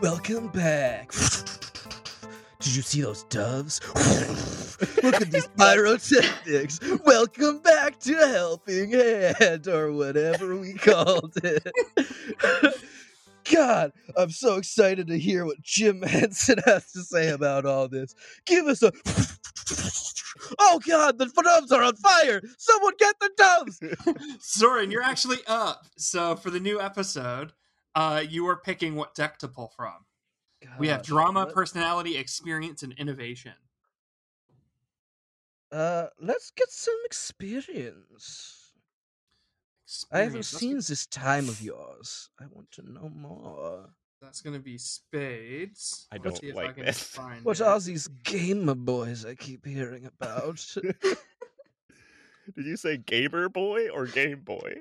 Welcome back. Did you see those doves? Look at these pyrotechnics. Welcome back to Helping Hand, or whatever we called it. God, I'm so excited to hear what Jim Henson has to say about all this. Give us a. Oh God, the doves are on fire! Someone get the doves! Soren, you're actually up. So for the new episode, uh, you are picking what deck to pull from. we have drama, what- personality, experience, and innovation. Uh, let's get some experience. I haven't Experience. That's seen go- this time of yours. I want to know more. That's going to be spades. I don't see if like I can this. find What it. are these gamer boys I keep hearing about? Did you say gamer boy or game boy?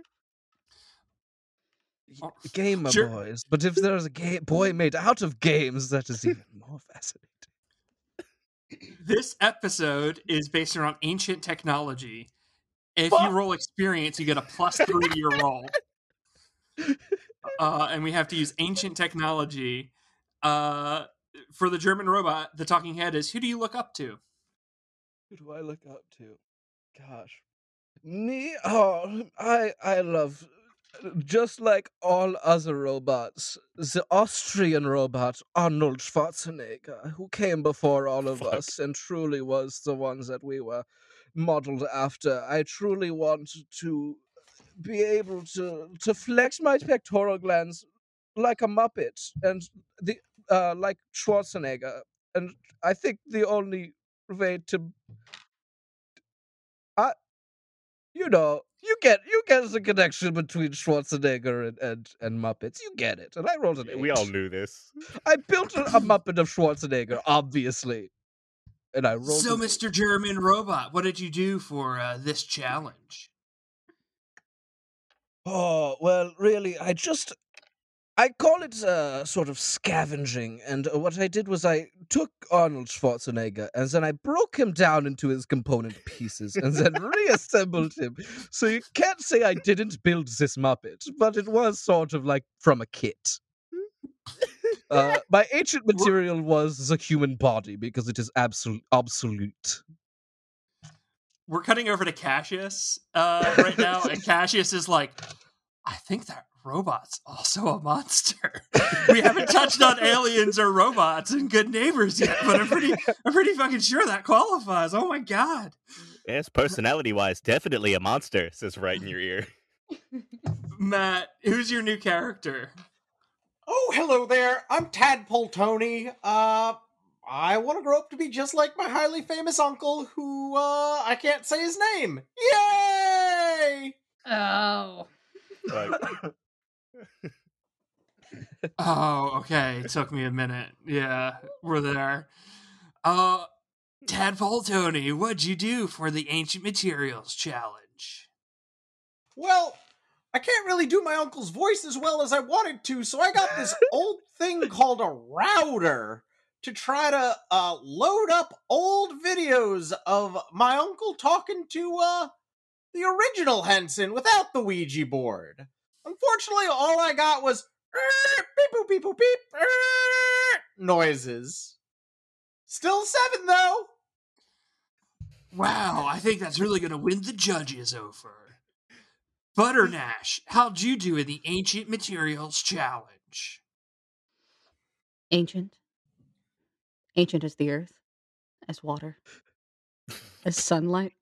Oh, gamer sure. boys. But if there's a ga- boy made out of games, that is even more fascinating. This episode is based around ancient technology. If Fuck. you roll experience, you get a plus three to your roll. Uh, and we have to use ancient technology. Uh, for the German robot, the talking head is who do you look up to? Who do I look up to? Gosh. Me? Oh, I I love just like all other robots, the Austrian robot Arnold Schwarzenegger, who came before all of Fuck. us and truly was the ones that we were modeled after. I truly want to be able to to flex my pectoral glands like a muppet and the uh like Schwarzenegger. And I think the only way to I you know you get you get the connection between Schwarzenegger and, and, and Muppets. You get it. And I rolled an eight. We all knew this. I built a, a Muppet of Schwarzenegger, obviously. And I rolled So, an eight. Mr. German robot, what did you do for uh, this challenge? Oh, well, really, I just. I call it uh, sort of scavenging, and uh, what I did was I took Arnold Schwarzenegger and then I broke him down into his component pieces and then reassembled him. So you can't say I didn't build this Muppet, but it was sort of like from a kit. Uh, my ancient material was the human body because it is absolute obsolete. We're cutting over to Cassius uh, right now, and Cassius is like, I think that robot's also a monster. we haven't touched on aliens or robots and good neighbors yet, but I'm pretty, I'm pretty fucking sure that qualifies. Oh my god, Yes, personality wise, definitely a monster, says right in your ear. Matt, who's your new character? Oh, hello there. I'm Tadpole Tony. Uh, I want to grow up to be just like my highly famous uncle, who uh, I can't say his name. Yay! Oh. Like, Oh, okay. It took me a minute. Yeah, we're there. Uh, Tadpole Tony, what'd you do for the Ancient Materials Challenge? Well, I can't really do my uncle's voice as well as I wanted to, so I got this old thing called a router to try to uh, load up old videos of my uncle talking to uh, the original Henson without the Ouija board. Unfortunately, all I got was beep boop beep boop beep noises. Still seven though. Wow, I think that's really going to win the judges over. Butters Nash, how'd you do in the Ancient Materials Challenge? Ancient. Ancient as the earth, as water, as sunlight,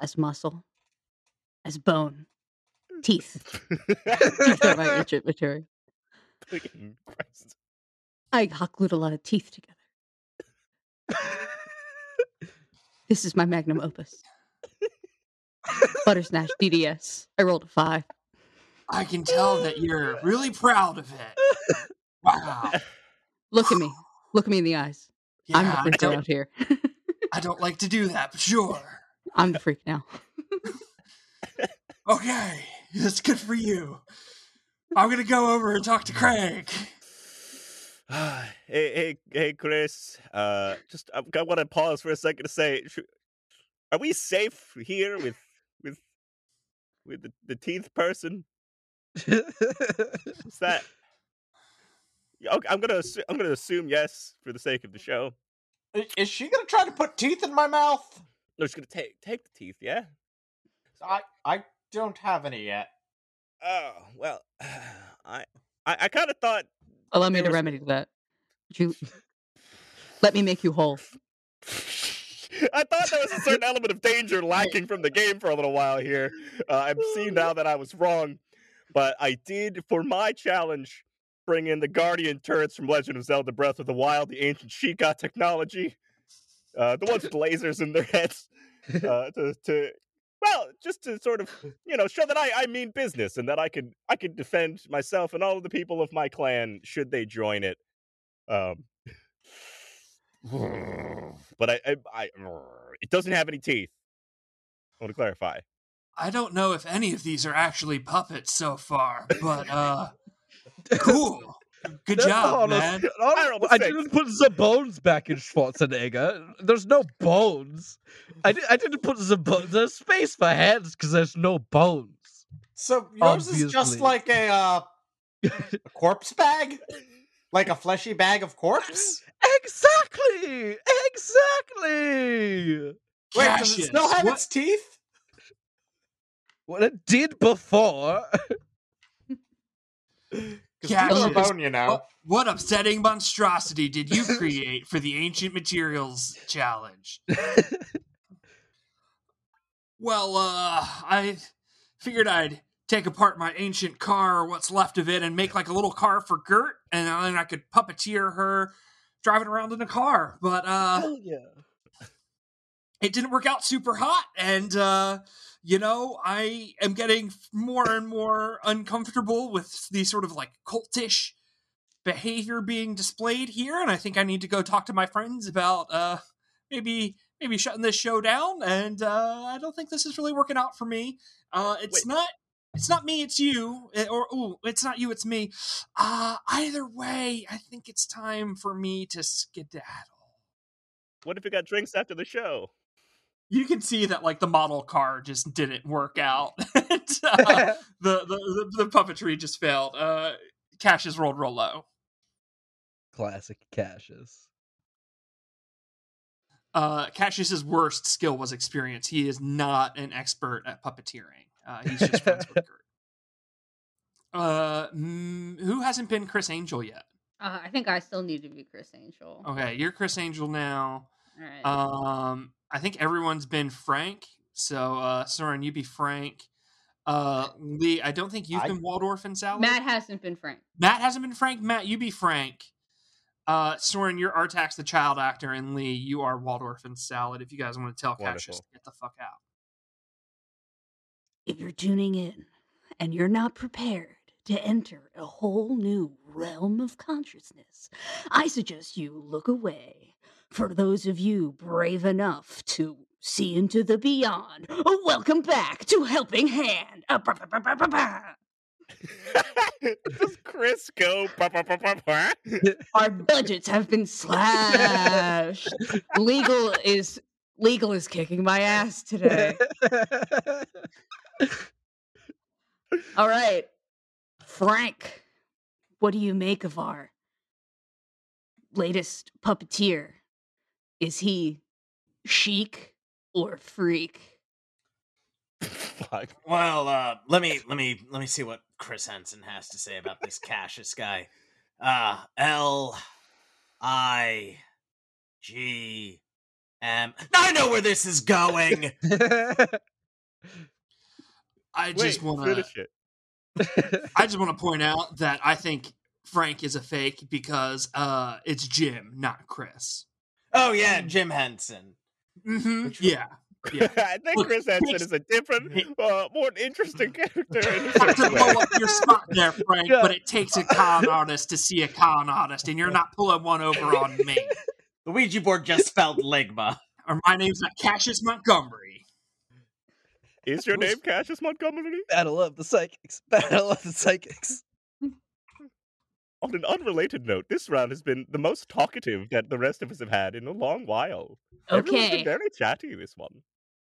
as muscle, as bone, teeth. Teeth are my ancient material. I hot glued a lot of teeth together. This is my magnum opus. Buttersnatch DDS. I rolled a five. I can tell that you're really proud of it. Wow. Look at me. Look at me in the eyes. I'm the freak don't, here. I don't like to do that, but sure. I'm the freak now. Okay, that's good for you. I'm gonna go over and talk to Craig. hey, hey, hey, Chris. Uh, just I, I want to pause for a second to say, are we safe here with with with the, the teeth person? Is that okay, I'm gonna assu- I'm gonna assume yes for the sake of the show. Is she gonna try to put teeth in my mouth? No, she's gonna take take the teeth. Yeah. I I don't have any yet. Oh well, I I, I kind of thought Allow me to was- remedy that. You let me make you whole. I thought there was a certain element of danger lacking from the game for a little while here. Uh, I'm seeing now that I was wrong, but I did for my challenge bring in the Guardian turrets from Legend of Zelda: Breath of the Wild, the ancient Sheikah technology, uh, the ones with lasers in their heads, uh, to, to well, just to sort of you know show that I, I mean business and that I could I could defend myself and all of the people of my clan should they join it. Um, but I, I, I it doesn't have any teeth. I want to clarify. I don't know if any of these are actually puppets so far, but uh, cool. Good No, job, no, man. no, I I didn't put the bones back in Schwarzenegger. There's no bones. I, di- I didn't put the bones. There's space for heads because there's no bones. So yours is just like a uh, a corpse bag, like a fleshy bag of corpse. Exactly! Exactly! Wait, does Cassius, it still have what- its teeth? What it did before. Because Cassius, teeth are bone, you know. What, what upsetting monstrosity did you create for the Ancient Materials Challenge? Well, uh, I figured I'd take apart my ancient car or what's left of it and make like a little car for Gert, and then I could puppeteer her driving around in a car. But uh, Hell yeah. It didn't work out super hot and uh you know i am getting more and more uncomfortable with the sort of like cultish behavior being displayed here and i think i need to go talk to my friends about uh maybe maybe shutting this show down and uh i don't think this is really working out for me uh it's Wait. not it's not me it's you eh, or ooh it's not you it's me uh either way i think it's time for me to skedaddle What if we got drinks after the show? You can see that like the model car just didn't work out. and, uh, the, the the the puppetry just failed. Uh, Cassius rolled real low. Classic Cassius. Uh, Cassius's worst skill was experience. He is not an expert at puppeteering. Uh, he's just friends with Gert. Uh, mm, who hasn't been Chris Angel yet? Uh, I think I still need to be Chris Angel. Okay, you're Chris Angel now. All right. Um, I think everyone's been Frank. So, uh, Soren, you be Frank. Uh, Lee, I don't think you've I- been Waldorf and Salad. Matt hasn't been Frank. Matt hasn't been Frank. Matt, you be Frank. Uh, Soren, you're Artax, the child actor, and Lee, you are Waldorf and Salad. If you guys want to tell Cassius to get the fuck out. If you're tuning in and you're not prepared to enter a whole new realm of consciousness, I suggest you look away. For those of you brave enough to see into the beyond, welcome back to Helping Hand. Uh, bah, bah, bah. Does Chris go? "Bah, bah, bah, bah, bah"? Our budgets have been slashed. Legal is legal is kicking my ass today. All right. Frank, what do you make of our latest puppeteer? Is he chic or freak? Fuck. Well, uh, let me let me let me see what Chris Henson has to say about this Cassius guy. Uh L I G M. I know where this is going. I just want to. finish it. I just want to point out that I think Frank is a fake because uh, it's Jim, not Chris. Oh yeah, Jim Henson. Mm-hmm. Which? Yeah. Yeah. I think Look, Chris Henson is a different, uh, more interesting character. In a Not to certain blow way. up your spot there, Frank, Yeah. but it takes a con artist to see a con artist, and you're not pulling one over on me. The Ouija board just spelled Ligma. Or my name's not Cassius Montgomery. Is your name Cassius Montgomery? Battle of the Psychics. Battle of the Psychics. On an unrelated note, this round has been the most talkative that the rest of us have had in a long while. Everyone's been Okay. very chatty this one.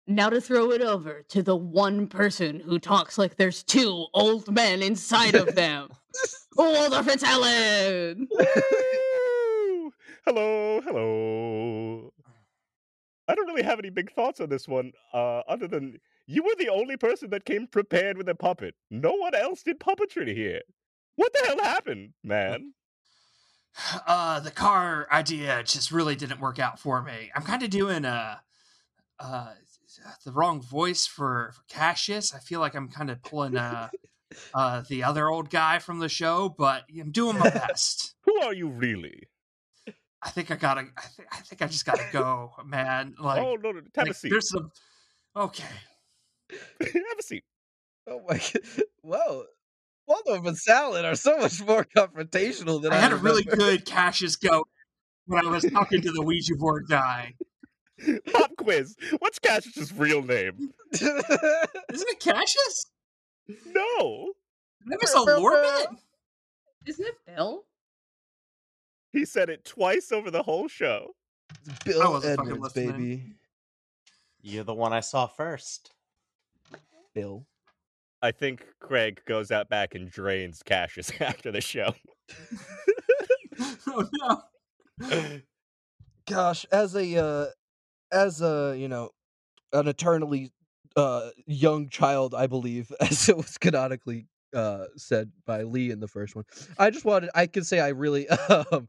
Now to throw it over to the one person who talks like there's two old men inside of them. Walter Fitzallen! Woo! hello, hello. I don't really have any big thoughts on this one, uh, other than you were the only person that came prepared with a puppet. No one else did puppetry here. What the hell happened, man? Uh, the car idea just really didn't work out for me. I'm kind of doing a, uh, the wrong voice for, for Cassius. I feel like I'm kind of pulling uh, uh, the other old guy from the show, but I'm doing my best. Who are you really? I think I gotta. I, th- I think I just gotta go, man. Like, oh no, no, have like, a seat. there's some. Okay. have a seat. Oh my god. Whoa. Waldorf and salad are so much more confrontational than I, I had a really good Cassius go when I was talking to the Ouija board guy. Pop quiz. What's Cassius's real name? Isn't it Cassius? No. That was a Lorbit? Isn't it Bill? He said it twice over the whole show. I Bill wasn't Edwards, baby. You're the one I saw first. Bill. I think Craig goes out back and drains Cassius after the show. oh no. Gosh, as a uh as a, you know, an eternally uh young child, I believe, as it was canonically uh said by Lee in the first one. I just wanted I can say I really um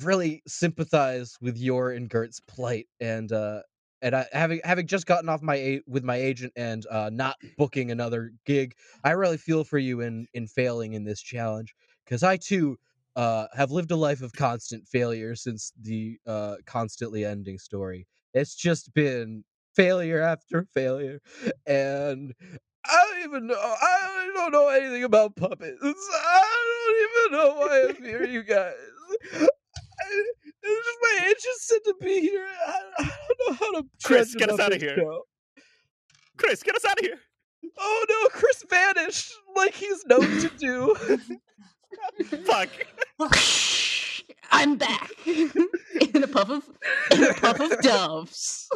really sympathize with your and Gert's plight and uh and I, having having just gotten off my with my agent and uh, not booking another gig, I really feel for you in in failing in this challenge because I too uh, have lived a life of constant failure since the uh, constantly ending story. It's just been failure after failure, and I don't even know. I don't know anything about puppets. I don't even know why I'm here, you guys. I, it's just my agent said to be here. I, I don't know how to. Chris, get us out of here. show. Chris, get us out of here. Oh no, Chris vanished like he's known to do. Fuck. I'm back in a puff of in a puff of doves.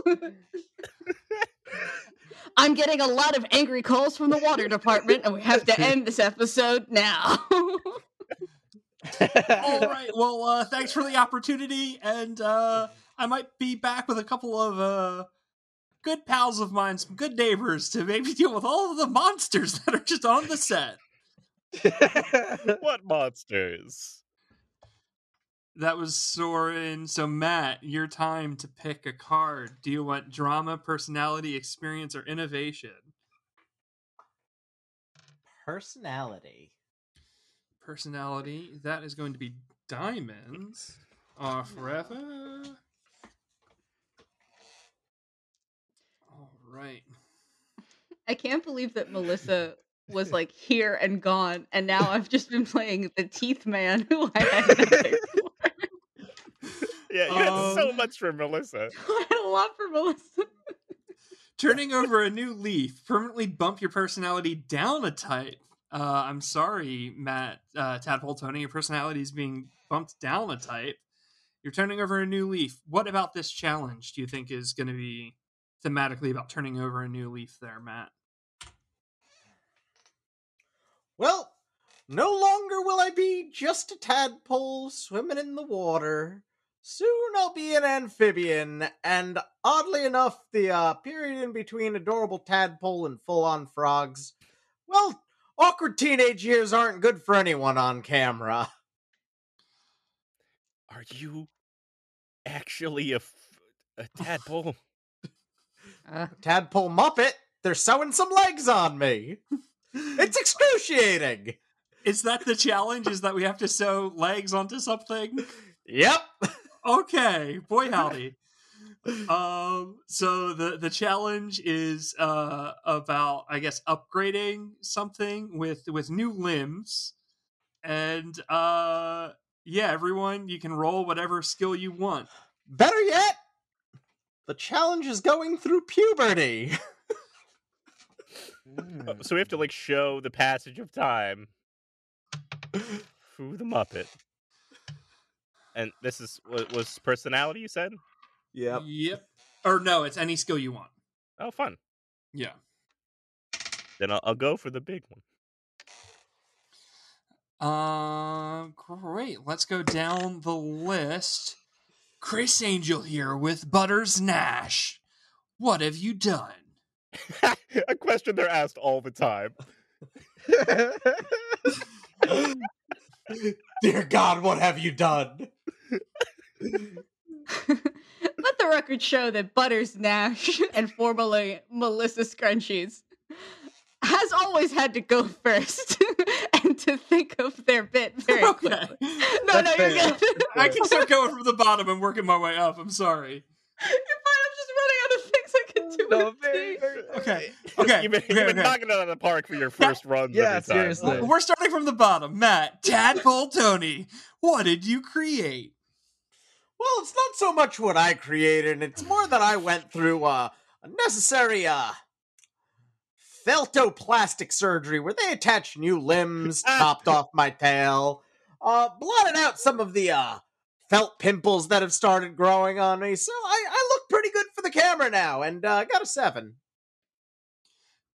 I'm getting a lot of angry calls from the water department, and we have to end this episode now. All right. Well, uh, thanks for the opportunity, and uh, I might be back with a couple of uh, good pals of mine, some good neighbors, to maybe deal with all of the monsters that are just on the set. What monsters? That was Soren. So, Matt, your time to pick a card. Do you want drama, personality, experience, or innovation? Personality. Personality. That is going to be diamonds. Uh, forever. All right. I can't believe that Melissa was like here and gone, and now I've just been playing the Teeth Man, who I had nothing for. Yeah, you had so Um, much for Melissa. I had a lot for Melissa. Turning over a new leaf, permanently bump your personality down a type. Uh, I'm sorry, Matt, uh, Tadpole Tony, your personality is being bumped down a type. You're turning over a new leaf. What about this challenge do you think is going to be thematically about turning over a new leaf there, Matt? Well, no longer will I be just a tadpole swimming in the water. Soon I'll be an amphibian, and oddly enough, the uh, period in between adorable tadpole and full on frogs, well, awkward teenage years aren't good for anyone on camera. Are you actually a, f- a tadpole? Uh, Tadpole Muppet, they're sewing some legs on me. It's excruciating. Is that the challenge? Is that we have to sew legs onto something? Yep. okay boy howdy um so the the challenge is uh about i guess upgrading something with with new limbs and uh yeah everyone you can roll whatever skill you want Better yet, the challenge is going through puberty. Uh, so we have to like show the passage of time through the Muppet. And this is wa- was personality you said? Yep. yep or no it's any skill you want Oh, fun. Yeah. Then I'll, I'll go for the big one. Uh, great. Let's go down the list. Chris Angel here with Butters Nash. What have you done? a question they're asked all the time. Dear God, what have you done? Let the record show that Butters Nash and formerly Melissa Scrunchies has always had to go first and to think of their bit very Okay. quickly. No, That's no, you're fair. good. I can start going from the bottom and working my way up. I'm sorry. You're fine. I'm just running out of things I can do. no, with very, very, Okay. Okay. you've been, okay, you've been okay. knocking it out of the park for your first runs. Yeah, every time. seriously. We're starting from the bottom. Matt, Tadpole Tony, what did you create? Well, it's not so much what I created, it's more that I went through uh, a necessary uh, feltoplastic surgery where they attached new limbs, chopped off my tail, uh, blotted out some of the uh, felt pimples that have started growing on me. So I, I look pretty good for the camera now, and uh, got a seven.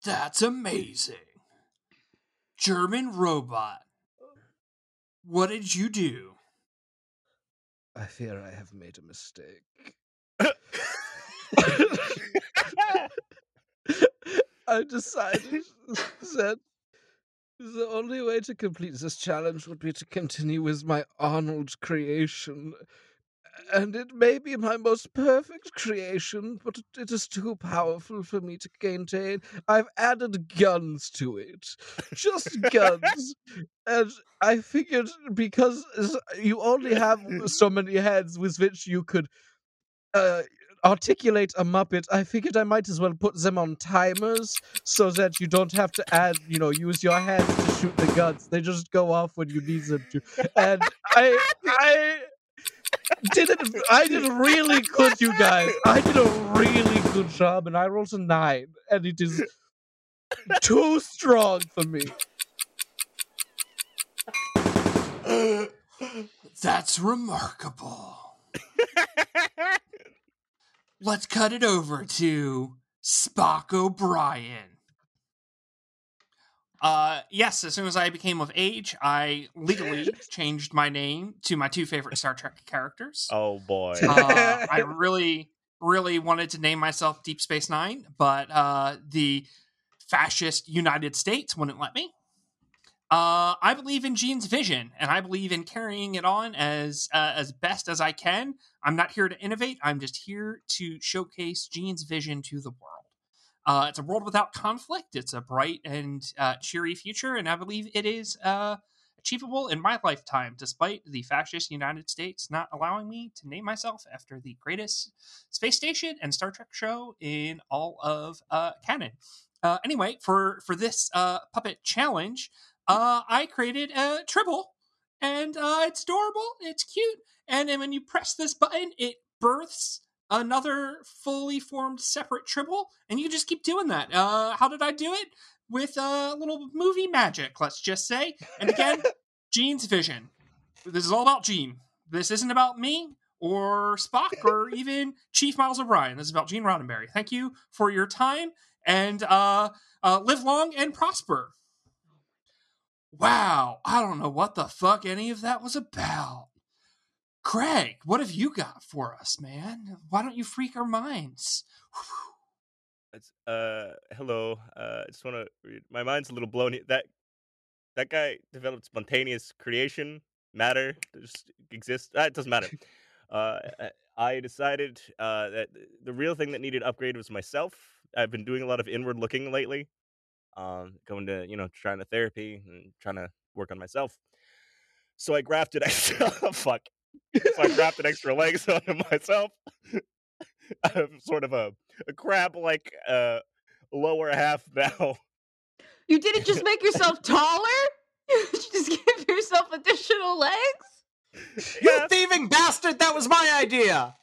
That's amazing. German robot. What did you do? I fear I have made a mistake. I decided that the only way to complete this challenge would be to continue with my Arnold creation. And it may be my most perfect creation, but it- is too powerful for me to maintain. I've added guns to it. Just guns. and I figured because you only have so many heads with which you could uh, articulate a Muppet, I figured I might as well put them on timers so that you don't have to add, you know, use your hands to shoot the guns. They just go off when you need them to. And I, I did it. I did really good, you guys. I did a really good job, and I rolled a nine, and it is too strong for me. That's remarkable. Let's cut it over to Spock O'Brien. Uh, yes, as soon as I became of age, I legally changed my name to my two favorite Star Trek characters. oh boy. uh, I really, really wanted to name myself Deep Space Nine, but uh, the fascist United States wouldn't let me. Uh, I believe in Gene's vision, and I believe in carrying it on as uh, as best as I can. I'm not here to innovate. I'm just here to showcase Gene's vision to the world. Uh, it's a world without conflict. It's a bright and uh, cheery future, and I believe it is uh, achievable in my lifetime, despite the fascist United States not allowing me to name myself after the greatest space station and Star Trek show in all of uh, canon. Uh, anyway, for for this uh, puppet challenge, I created a tribble, and it's adorable. It's cute, and then when you press this button, it births another fully formed separate tribble, and you just keep doing that. Uh, how did I do it? With a uh, little movie magic, let's just say. And again, Gene's vision. This is all about Gene. This isn't about me or Spock or even Chief Miles O'Brien. This is about Gene Roddenberry. Thank you for your time and uh, uh, live long and prosper. Wow, I don't know what the fuck any of that was about. Craig, what have you got for us, man? Why don't you freak our minds? It's, uh, hello. Uh, I just want to. My mind's a little blown. That that guy developed spontaneous creation matter. Just exists. Uh, it doesn't matter. Uh, I- I decided uh, that the real thing that needed upgrade was myself. I've been doing a lot of inward looking lately. Um, going to you know trying to therapy and trying to work on myself. So I grafted extra. fuck. So I grabbed an extra legs onto myself. I'm sort of a, a crab like uh, lower half now. You didn't just make yourself taller? You just give yourself additional legs? You thieving bastard! That was my idea.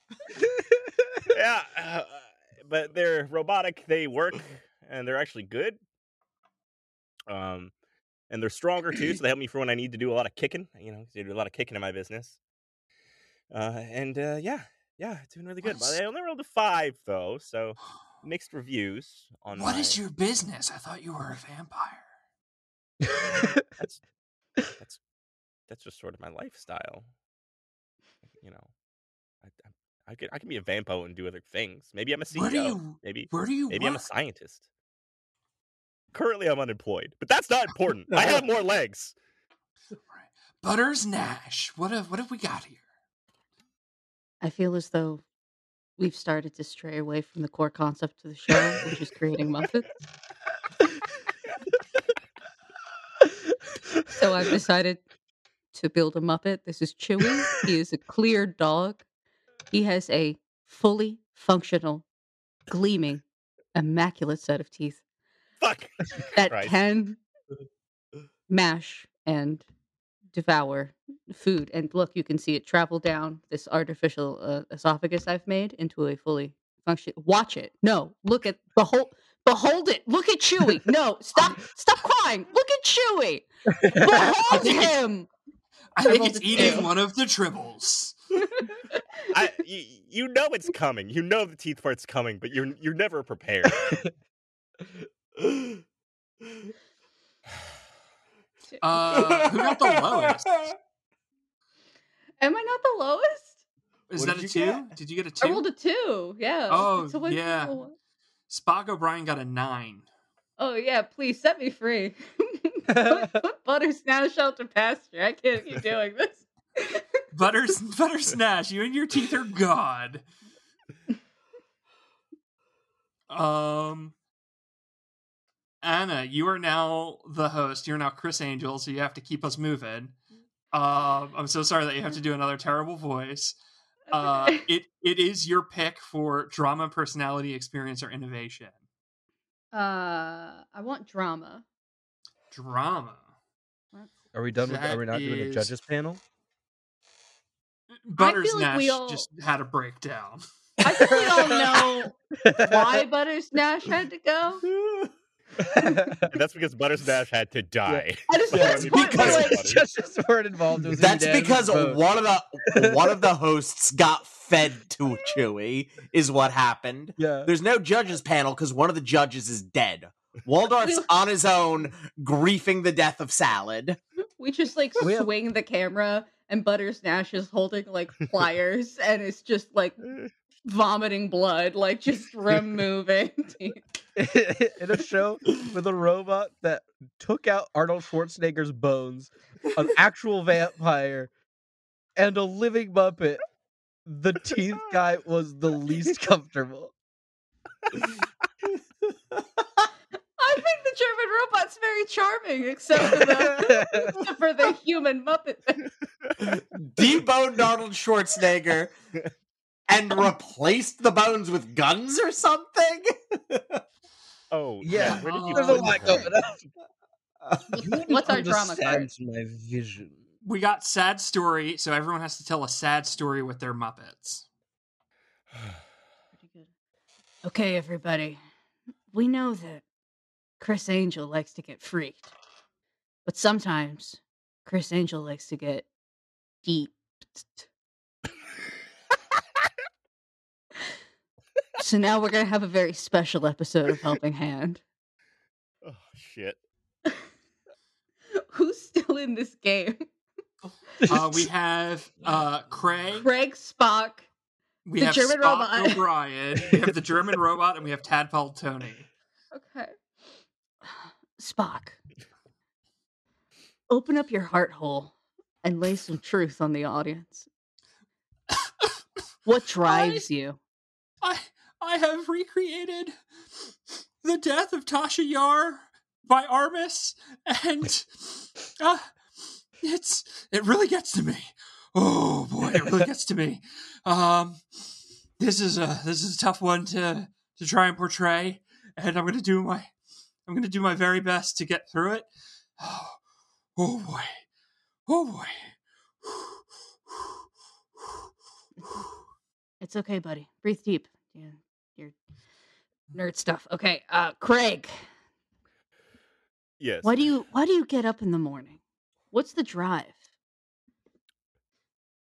yeah, uh, but they're robotic. They work, and they're actually good. Um, and they're stronger too, so they help me for when I need to do a lot of kicking. You know, 'cause I do a lot of kicking in my business. Uh, and uh, yeah, yeah, it's doing really good. But I only rolled a five though, so mixed reviews on What my- is your business? I thought you were a vampire. that's that's that's just sort of my lifestyle. You know, I I, I could I can be a vampo and do other things. Maybe I'm a CEO. Where do you maybe where do you maybe I'm a scientist. Currently, I'm unemployed, but that's not important. I have more legs. Butters Nash. What have what have we got here? I feel as though we've started to stray away from the core concept of the show, which is creating Muppets. So I've decided to build a Muppet. This is Chewy. He is a clear dog. He has a fully functional, gleaming, immaculate set of teeth Fuck. that Christ. can mash and devour food. And look, you can see it travel down this artificial uh, esophagus I've made into a fully function. Watch it. No, look at behold. Behold it. Look at Chewy. No, stop. Stop crying. Look at Chewy. Behold think it's- him. I think it's eating tail. one of the tribbles. I, you, you know it's coming. You know the teeth part's coming, but you're you're never prepared. Uh, who got the lowest? Am I not the lowest? Is What that did a you two? get? Did you get a two? I rolled a two. Yeah. Oh, So what- yeah. Spock O'Brien got a nine. Oh yeah, please set me free. put, put Butters now shelter pasture. I can't keep doing this. Butters Butters Nash, you and your teeth are god. Um Anna, you are now the host. You're now Chris Angel, so you have to keep us moving. Um, I'm so sorry that you have to do another terrible voice. Uh, it it is your pick for drama, personality, experience, or innovation. Uh, I want drama. Drama. Are we done with? Are we not doing a is- judges panel? Butters like Nash all- just had a breakdown. I think we all know why Butters Nash had to go. That's because Butters Nash had to die. I just that's I mean, what, because- like, Butters. judges weren't involved. It was a That's because one of the one of the hosts got fed to Chewy, is what happened. Yeah. There's no judges panel because one of the judges is dead. Waldorf's on his own, griefing the death of Salad. we just like We have- swing the camera, and Butters Nash is holding like pliers, and it's just like vomiting blood, like just removing. Teeth. in a show with a robot that took out Arnold Schwarzenegger's bones, an actual vampire, and a living Muppet, the teeth guy was the least comfortable. I think the German robot's very charming, except for the except for the human Muppet. Deboned Arnold Schwarzenegger and replaced the bones with guns or something. Oh Yeah, where did you There's a lot that? going on. What's our drama card? My vision. We got sad story, so everyone has to tell a sad story with their Muppets. Okay, everybody. We know that Chris Angel likes to get freaked, but sometimes Chris Angel likes to get deep. So now we're gonna have a very special episode of Helping Hand. Oh shit. Who's still in this game? Uh, we have uh, Craig, Craig Spock. we the have German Spock robot. O'Brien, we have the German robot, and we have Tadpole Tony. Okay. Spock. Open up your heart hole and lay some truth on the audience. What drives you? I I have recreated the death of Tasha Yar by Armus, and uh, it's it really gets to me. Oh boy, it really gets to me. Um, this is a this is a tough one to to try and portray, and I'm gonna do my I'm gonna do my very best to get through it. Oh, oh boy, oh boy. It's okay, buddy. Breathe deep. Yeah, your nerd stuff. Okay, uh, Craig. Yes. Why do you why do you get up in the morning? What's the drive?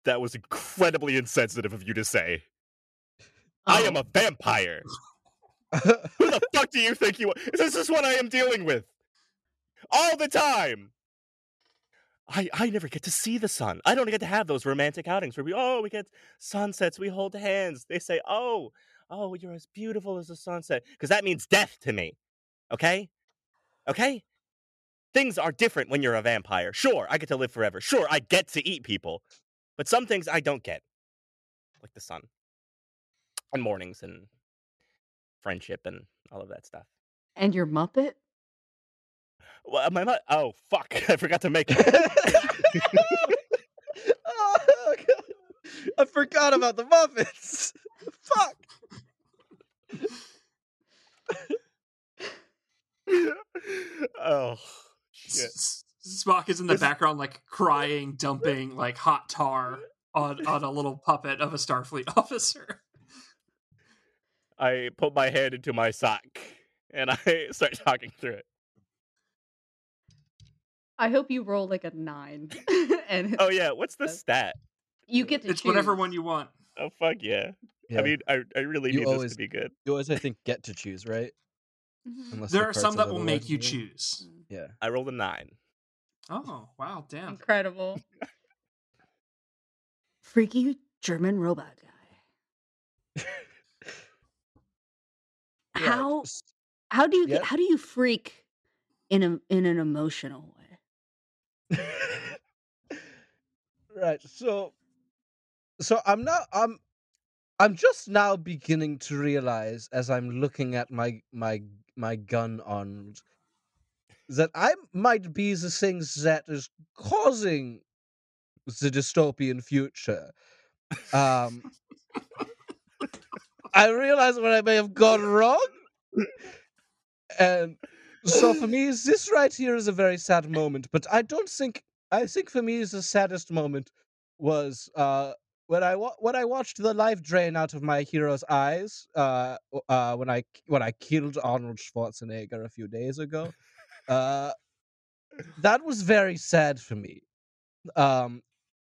That was incredibly insensitive of you to say. I am Oh, a vampire. Who the fuck do you think you are? This is what I am dealing with. All the time. I I never get to see the sun. I don't get to have those romantic outings where we oh we get sunsets, we hold hands. They say, "Oh, oh, you're as beautiful as the sunset." Cuz that means death to me. Okay? Okay? Things are different when you're a vampire. Sure, I get to live forever. Sure, I get to eat people. But some things I don't get. Like the sun. And mornings and friendship and all of that stuff. And your Muppet? Well, uh, my mu- oh fuck! I forgot to make it. oh. I forgot about the Muppets. Fuck. oh shit! S- S- Spock is in the This- background, like crying, dumping like hot tar on on a little puppet of a Starfleet officer. I put my hand into my sock and I start talking through it. I hope you roll like a nine. and Oh yeah, what's the uh, stat? you get to It's whatever one you want. Oh fuck yeah! Yeah. I mean, I I really You need this to be good. you always, I think, get to choose, right? Mhm. Unless There the are some that will make you choose. Yeah. I rolled a nine. Oh wow, damn! Incredible. Freaky German robot guy. How how do you Yeah. get how do you freak in a in an emotional way? right. So, so I'm now I'm I'm just now beginning to realize as I'm looking at my my my gun on that I might be the things that is causing the dystopian future. Um, I realize when I may have gone wrong, and so for me, this right here is a very sad moment. But I don't think I think for me the saddest moment was uh, when I wa- when I watched the life drain out of my hero's eyes uh, uh, when I when I killed Arnold Schwarzenegger a few days ago. Uh, that was very sad for me. Um,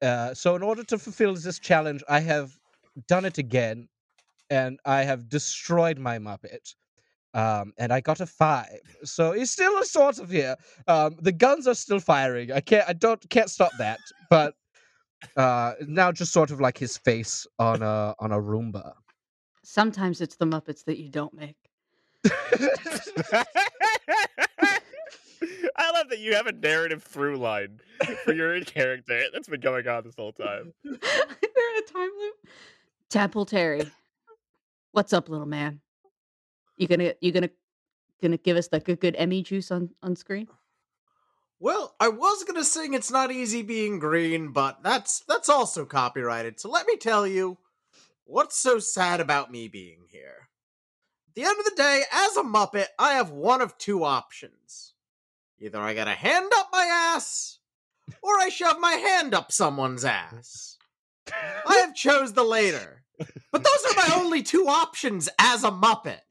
uh, so in order to fulfill this challenge, I have done it again, and I have destroyed my Muppet. Um, and I got a five. So he's still a sort of here. Um, the guns are still firing. I can't. I don't. Can't stop that. But uh, now just sort of like his face on a on a Roomba. Sometimes it's the Muppets that you don't make. I love that you have a narrative through line for your character. That's been going on this whole time. They're in a time loop. Temple Terry. What's up, little man? You gonna you gonna gonna give us the good good Emmy juice on on screen? Well, I was gonna sing "It's Not Easy Being Green," but that's that's also copyrighted. So let me tell you, what's so sad about me being here? At the end of the day, as a Muppet, I have one of two options: either I get a hand up my ass, or I shove my hand up someone's ass. I have chose the later, but those are my only two options as a Muppet.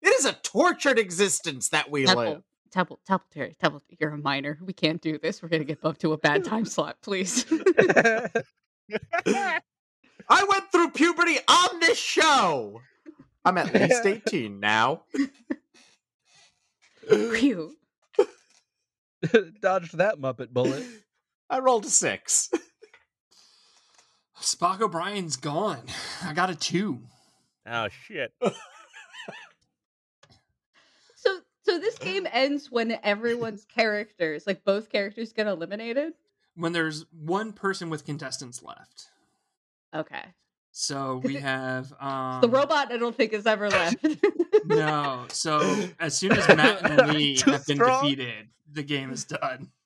It is a tortured existence that we live. Temple, Temple, Temple Terry, Temple, you're a minor. We can't do this. We're gonna get bumped to a bad time slot, please. I went through puberty on this show. I'm at least 18 now. Phew. Dodged that Muppet bullet. I rolled a six. Spock O'Brien's gone. I got a two. Oh shit. So so this game ends when everyone's characters, like both characters, get eliminated. When there's one person with contestants left. Okay. So we have um, The robot, I don't think, has ever left. No. So as soon as Matt and Lee Too have been strong. defeated, the game is done.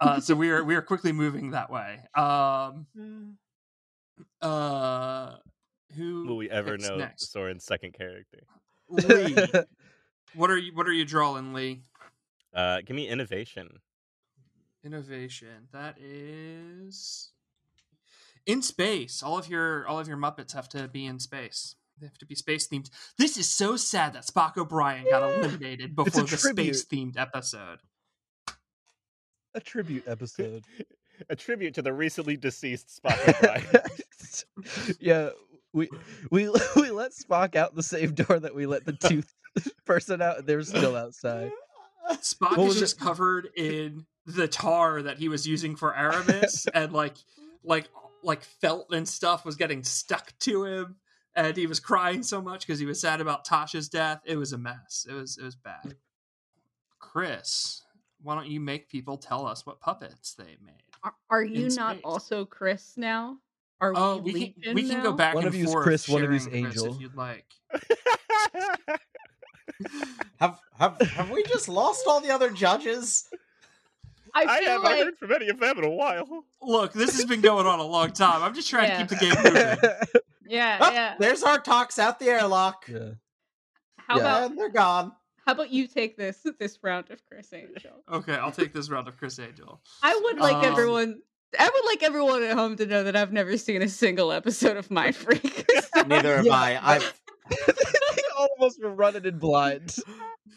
Uh, so we are we are quickly moving that way. Um, uh, who Will we ever know next? Soren's second character? Lee, what are you what are you drawing, Lee? Uh, give me innovation. Innovation. That is in space. All of your all of your Muppets have to be in space. They have to be space themed. This is so sad that Spock O'Brien got eliminated before the space themed episode. a tribute episode. A tribute to the recently deceased Spock O'Brien. yeah, we we we let Spock out the same door that we let the tooth person out, and they're still outside. Spock is was just covered in the tar that he was using for Armus, and like, like, like felt and stuff was getting stuck to him, and he was crying so much because he was sad about Tasha's death. It was a mess. It was it was bad. Chris, why don't you make people tell us what puppets they made? Are, are you not space. also Chris now? Are Oh, we we can we can go now? back One and of you's forth. Chris, one of you's sharing Criss Angel. if you'd like. Have have have we just lost all the other judges? I I haven't like heard from any of them in a while. Look, this has been going on a long time. I'm just trying Yeah. to keep the game moving. yeah, Oh, yeah. There's our talks out the airlock. yeah. How yeah. about And they're gone. how about you take this this round of Criss Angel? Okay, I'll take this round of Criss Angel. I would like Um, everyone. I would like everyone at home to know that I've never seen a single episode of Mindfreak. Neither have Yeah. I. I've all of us were running in blind.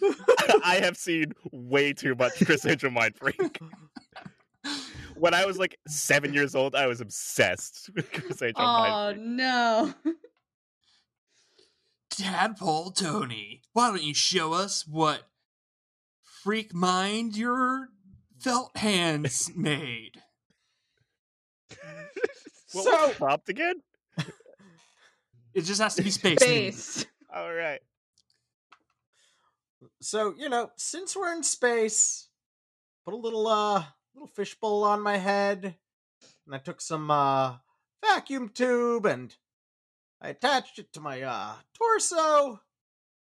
I have seen way too much Criss Angel Mindfreak. When I was like seven years old, I was obsessed with Criss Angel oh Mind Freak. no! Tadpole Tony, why don't you show us what freak mind your felt hands made? What so was the prompt again? It just has to be space. Space. All right. so you know, since we're in space, put a little uh little fishbowl on my head, and I took some uh vacuum tube and I attached it to my uh torso.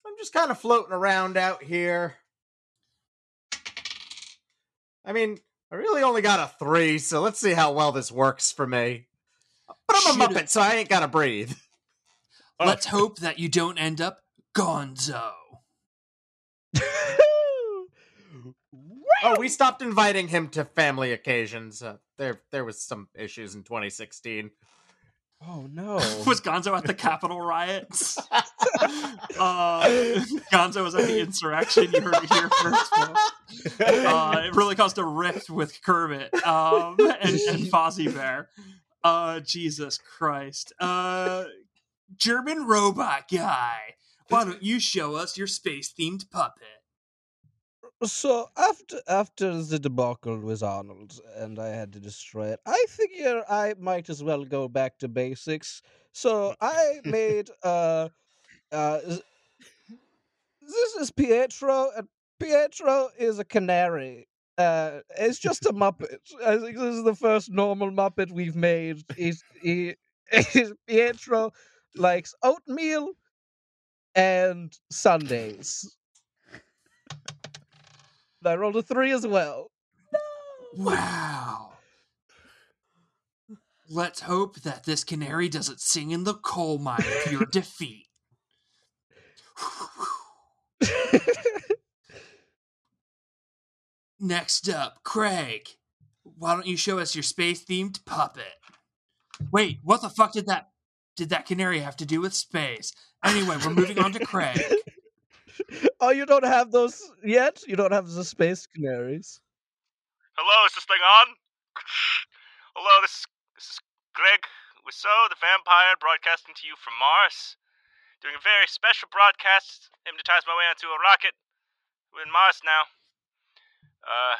I'm just kind of floating around out here. I mean, I really only got a three, so let's see how well this works for me. But I'm a Muppet, so I ain't gotta breathe. Oh. Let's hope that you don't end up gonzo. Oh, we stopped inviting him to family occasions. Uh, there, there was some issues in 2016. oh no. Was Gonzo at the Capitol riots? uh, Gonzo was at the insurrection. You heard it here first. Uh, it really caused a rift with Kermit um, and, and Fozzie Bear. Uh, Jesus Christ. Uh, German robot guy. Why don't you show us your space themed puppet? So after after the debacle with Arnold and I had to destroy it, I figure I might as well go back to basics. So I made uh uh this is Pietro and Pietro is a canary. Uh it's just a Muppet. I think this is the first normal Muppet we've made. He's he Pietro likes oatmeal and Sundays. I rolled a three as well. Wow. Let's hope that this canary doesn't sing in the coal mine of your defeat. Next up, Craig. Why don't you show us your space themed puppet? Wait, what the fuck did that did that canary have to do with space? Anyway, we're moving on to Craig. oh, you don't have those yet? You don't have the space canaries. Hello, is this thing on? Hello, this is, this is Greg Wiseau, the vampire, broadcasting to you from Mars. Doing a very special broadcast, hypnotized my way onto a rocket. We're in Mars now. Uh,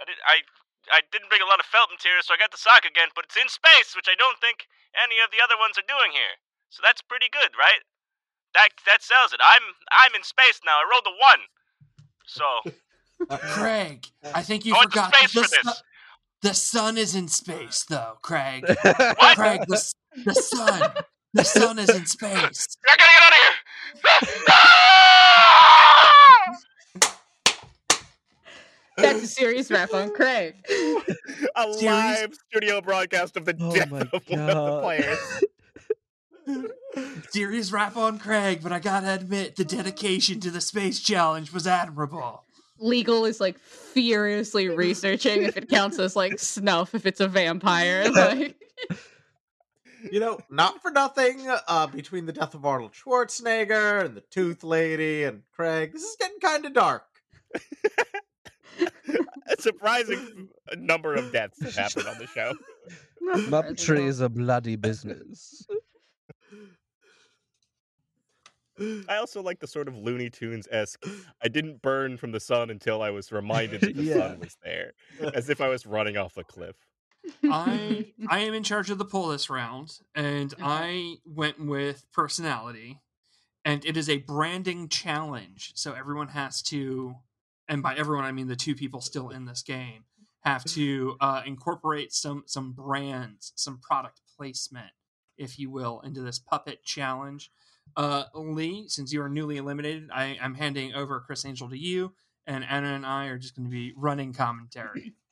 I did I I didn't bring a lot of felt material, so I got the sock again, but it's in space, which I don't think any of the other ones are doing here. So that's pretty good, right? That that sells it. I'm I'm in space now. I rolled a one. So Craig, I think you Going to forgot space the, for this. su- the sun is in space, though, Craig. What? Craig, the, the sun. The sun is in space. I gotta get out of here! That's a serious rap on Craig. a Series? live studio broadcast of the Oh death my of one of the players. Serious rap on Craig, but I gotta admit, the dedication to the space challenge was admirable. Legal is like furiously researching if it counts as like snuff if it's a vampire. Like You know, not for nothing, uh, between the death of Arnold Schwarzenegger and the Tooth Lady and Craig, this is getting kind of dark. A surprising number of deaths have happened on the show. Muppetry is a bloody business. I also like the sort of Looney Tunes esque. I didn't burn from the sun until I was reminded that the Yeah. sun was there, as if I was running off a cliff. I I am in charge of the poll this round, and Okay. I went with personality, and it is a branding challenge. So everyone has to, and by everyone I mean the two people still in this game, have to uh, incorporate some some brands, some product placement, if you will, into this puppet challenge. Uh, Lee, since you are newly eliminated, I, I'm handing over Criss Angel to you, and Anna and I are just going to be running commentary.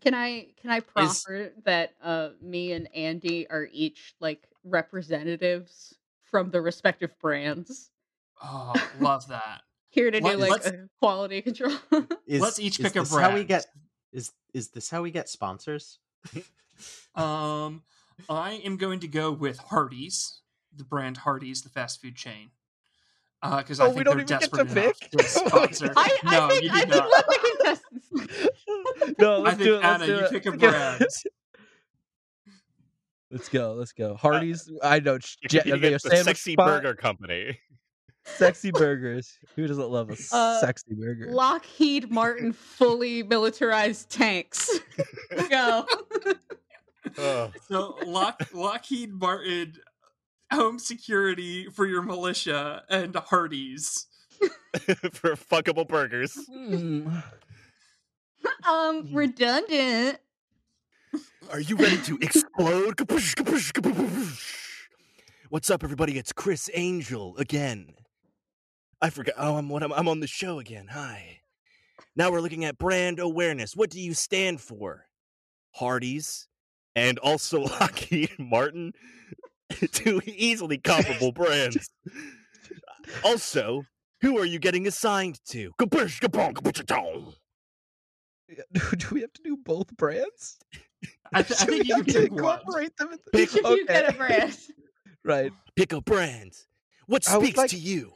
Can I can I proffer that uh me and Andy are each like representatives from the respective brands Oh, love that. Here to do like quality control? Is, Let's each is pick a brand. How we get is is this how we get sponsors? Um, I am going to go with Hardee's, the brand Hardee's, the fast food chain. Because I Oh, think we don't they're even get to desperate enough pick? to sponsor. I, I no, think you I do think not. let the contestants. no, let's think do it. Let's Anna, do you it. pick a brand. Let's go. Let's go. Hardee's. I know. You, Je- you get a the sandwich sexy spot? burger company. Sexy burgers. Who doesn't love a Uh, sexy burger? Lockheed Martin fully militarized tanks. Go. Ugh. So Lock, Lockheed Martin, home security for your militia, and Hardee's. for fuckable burgers. Hmm. um, redundant. Are you ready to explode? What's up, everybody? It's Criss Angel again. I forgot. Oh, I'm what I'm, I'm on the show again. Hi. Now we're looking at brand awareness. What do you stand for? Hardee's and also Lockheed Martin, two easily comparable brands. Also, who are you getting assigned to? Kapoosh, kapong, kapoosh-a-tong. do we have to do both brands? I, th- I think we you have can to pick one. incorporate them. in the- Pick- If you get a brand. Right. Pick a brand. What speaks like- to you?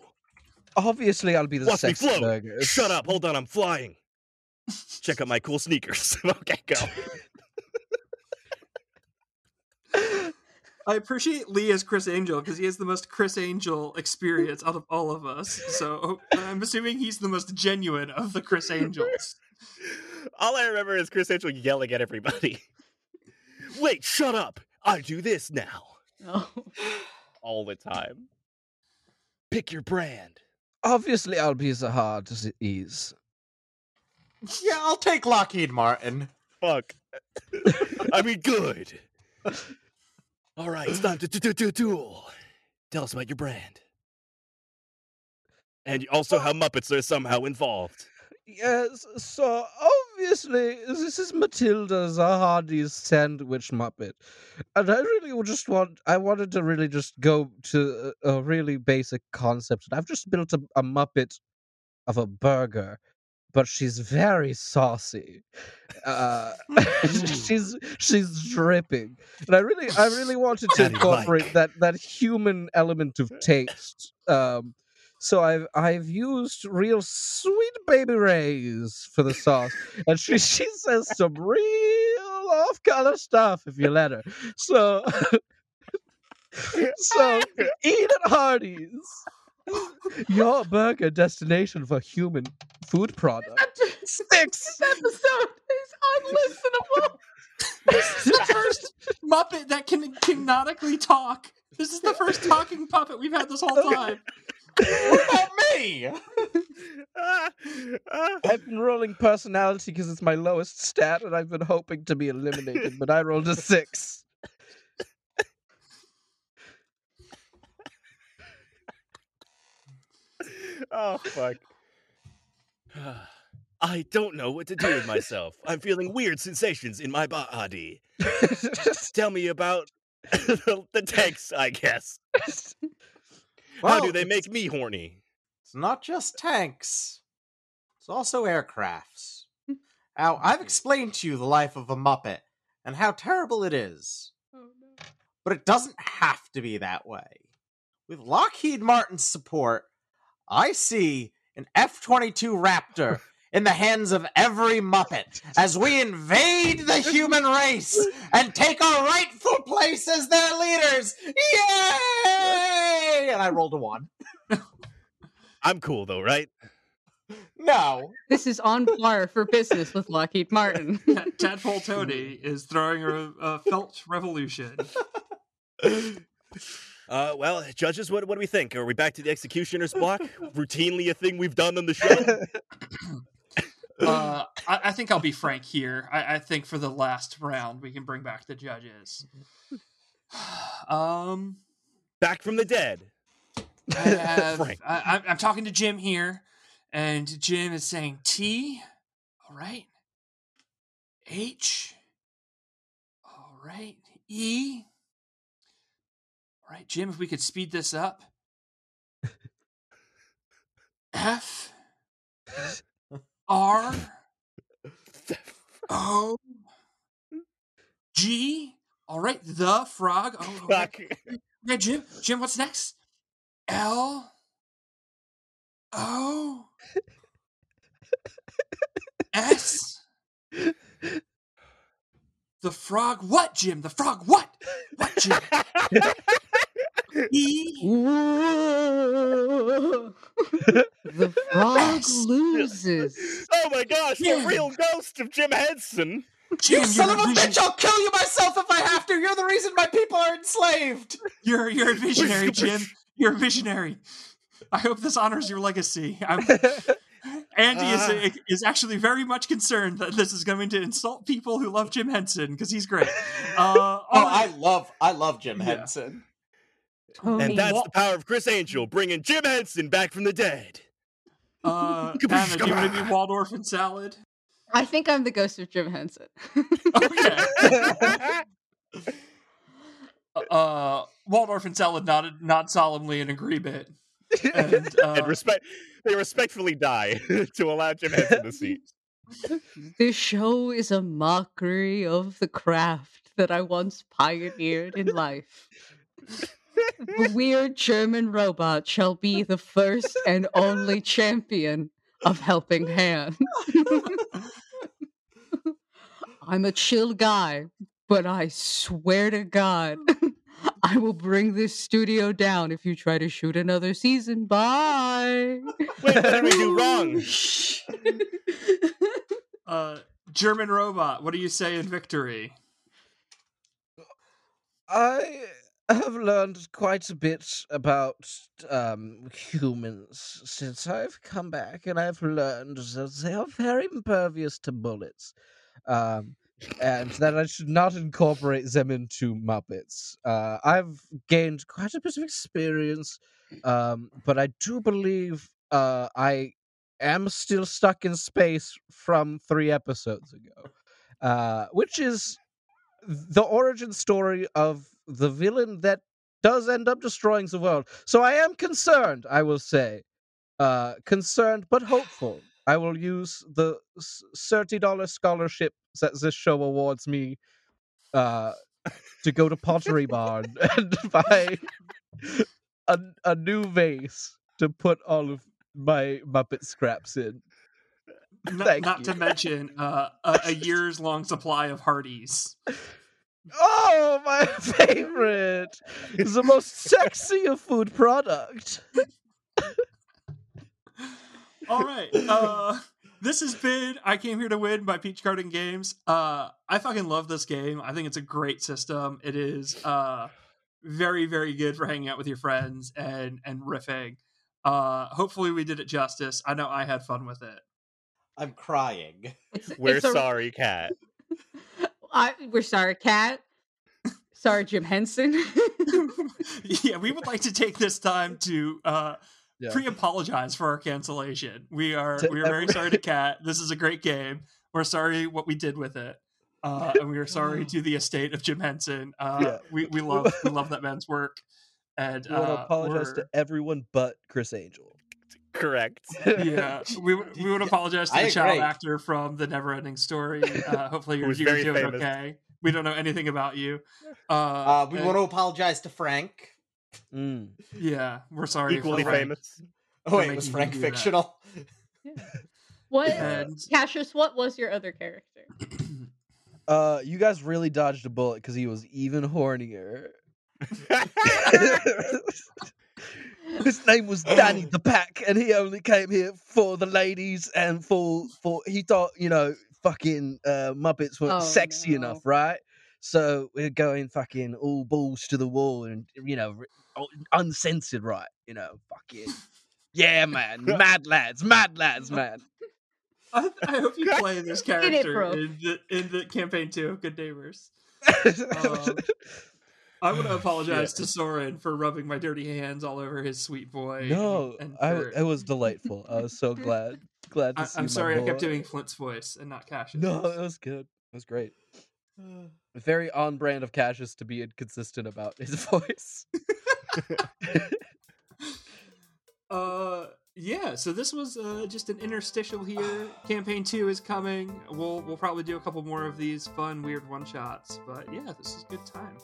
Obviously, I'll be the Watch me sexy float. burgers. Shut up. Hold on. I'm flying. Check out my cool sneakers. okay, go. I appreciate Lee as Criss Angel because he has the most Criss Angel experience out of all of us. So I'm assuming he's the most genuine of the Criss Angels. All I remember is Criss Angel yelling at everybody. Wait, shut up. I do this now. Oh. All the time. Pick your brand. Obviously, I'll be the hard as it is. Yeah, I'll take Lockheed Martin. Fuck. I mean, good. All right, it's time to do do duel. Tell us about your brand. And also how Muppets are somehow involved. Yes, so obviously this is Matilda Zahardi's sandwich muppet, and I really would just want I wanted to really just go to a, a really basic concept. And I've just built a, a muppet of a burger, but she's very saucy. Uh, she's she's dripping, and I really I really wanted to incorporate that that human element of taste. Um, so I've I've used real Sweet Baby Ray's for the sauce, and she she says some real off color stuff if you let her. So so eat at Hardee's, your burger destination for human food product. This Six. episode is unlistenable. This is the first Muppet that can canonically talk. This is the first talking puppet we've had this whole time. What about me? I've been rolling personality because it's my lowest stat, and I've been hoping to be eliminated, but I rolled a six. oh fuck. I don't know what to do with myself. I'm feeling weird sensations in my body. Just tell me about the, the tanks, I guess. How do they make me horny? It's not just tanks. It's also aircrafts. Hmm. Now, I've explained to you the life of a Muppet and how terrible it is. Oh, but it doesn't have to be that way. With Lockheed Martin's support, I see an F 22 Raptor in the hands of every Muppet as we invade the human race and take our rightful place as their leaders. Yay! And I rolled a one. I'm cool though, right? No. This is on par for business with Lockheed Martin. Tadpole Tony is throwing a, a felt revolution. Uh, well, judges, what, what do we think? Are we back to the executioner's block? Routinely a thing we've done on the show. Uh, I, I think I'll be frank here. I, I think for the last round we can bring back the judges. Um, Back from the dead. I have, Frank. I, I'm- I'm talking to Jim here, and Jim is saying T. All right. H. All right. E. All right, Jim. If we could speed this up. F. R. O. G. All right, the frog. Oh, okay. Jim. Jim, what's next? L O S The frog what, Jim? The frog what? What, Jim? The frog loses. oh my gosh, the real ghost of Jim Henson. Jim, You son of a bitch, I'll kill you myself if I have to. You're the reason my people are enslaved. You're you're a visionary, Jim. You're a visionary. I hope this honors your legacy. I'm, Andy Ah. is is actually very much concerned that this is going to insult people who love Jim Henson because he's great. Uh, Oh, I love I love Jim Yeah. Henson. Tony, And that's the power of Criss Angel, bringing Jim Henson back from the dead. Uh, Anna, do you want to be Waldorf and salad? I think I'm the ghost of Jim Henson. Okay. Uh, Waldorf and salad nodded, nod solemnly in agreement. And, uh, and respect, they respectfully die to allow Jim Henson the seat. this show is a mockery of the craft that I once pioneered in life. The weird German robot shall be the first and only champion of Helping Hand. I'm a chill guy, but I swear to God, I will bring this studio down if you try to shoot another season. Bye. Wait, what did we do wrong? uh, German robot, what do you say in victory? I have learned quite a bit about um, humans since I've come back, and I've learned that they are very impervious to bullets, um, and that I should not incorporate them into Muppets. Uh, I've gained quite a bit of experience, um, but I do believe uh, I am still stuck in space from three episodes ago, uh, which is the origin story of the villain that does end up destroying the world. So I am concerned, I will say. Uh concerned but hopeful. I will use the $30 scholarship that this show awards me uh to go to Pottery Barn and buy a, a new vase to put all of my Muppet scraps in. Not, Thank not you. to mention uh, a, a year's long supply of Hardee's. Oh, my favorite! It's the most sexy of food product. All right. Uh, this has been I Came Here to Win by Peach Garden Games. Uh, I fucking love this game. I think it's a great system. It is uh, very, very good for hanging out with your friends and and riffing. Uh, hopefully, we did it justice. I know I had fun with it. I'm crying. It's, We're it's a- sorry, Cat. I, we're sorry, Cat. Sorry, Jim Henson. yeah, we would like to take this time to uh, Yeah. pre-apologize for our cancellation. We are To we are very sorry to Cat. This is a great game. We're sorry what we did with it, uh, and we are sorry to the estate of Jim Henson. Uh, Yeah. We we love we love that man's work, and I want to uh, apologize to everyone but Criss Angel. Correct. yeah, we would- we would apologize to I the child agree. actor from the Never-Ending Story. Uh, hopefully, you're, you're doing famous. okay. We don't know anything about you. Uh, Uh, we and- want to apologize to Frank. Mm. Yeah, we're sorry. Equally for Frank. famous. Oh For wait, making was Frank do that. fictional? What, And Cassius? What was your other character? Uh, you guys really dodged a bullet because he was even hornier. His name was Danny the Pack, and he only came here for the ladies and for for he thought you know fucking uh, Muppets weren't Oh, sexy no. enough, right? So we're going fucking all balls to the wall and you know oh, uncensored, right? You know, fucking yeah, man, mad lads, mad lads, man. I, I hope you play this character bro. in the in the campaign too. Good Neighbors. Um, I want to apologize to Soren for rubbing my dirty hands all over his sweet boy. no, and I, it was delightful. I was so glad, glad to I, see. I'm sorry I kept doing Flint's voice and not Cassius. No, it was good. It was great. Very on brand of Cassius to be inconsistent about his voice. Uh, yeah. So this was uh, just an interstitial here. Campaign two is coming. We'll we'll probably do a couple more of these fun, weird one shots. But yeah, this is a good time.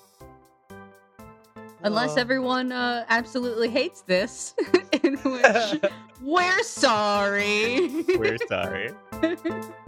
Unless everyone uh, absolutely hates this, in which we're sorry. We're sorry.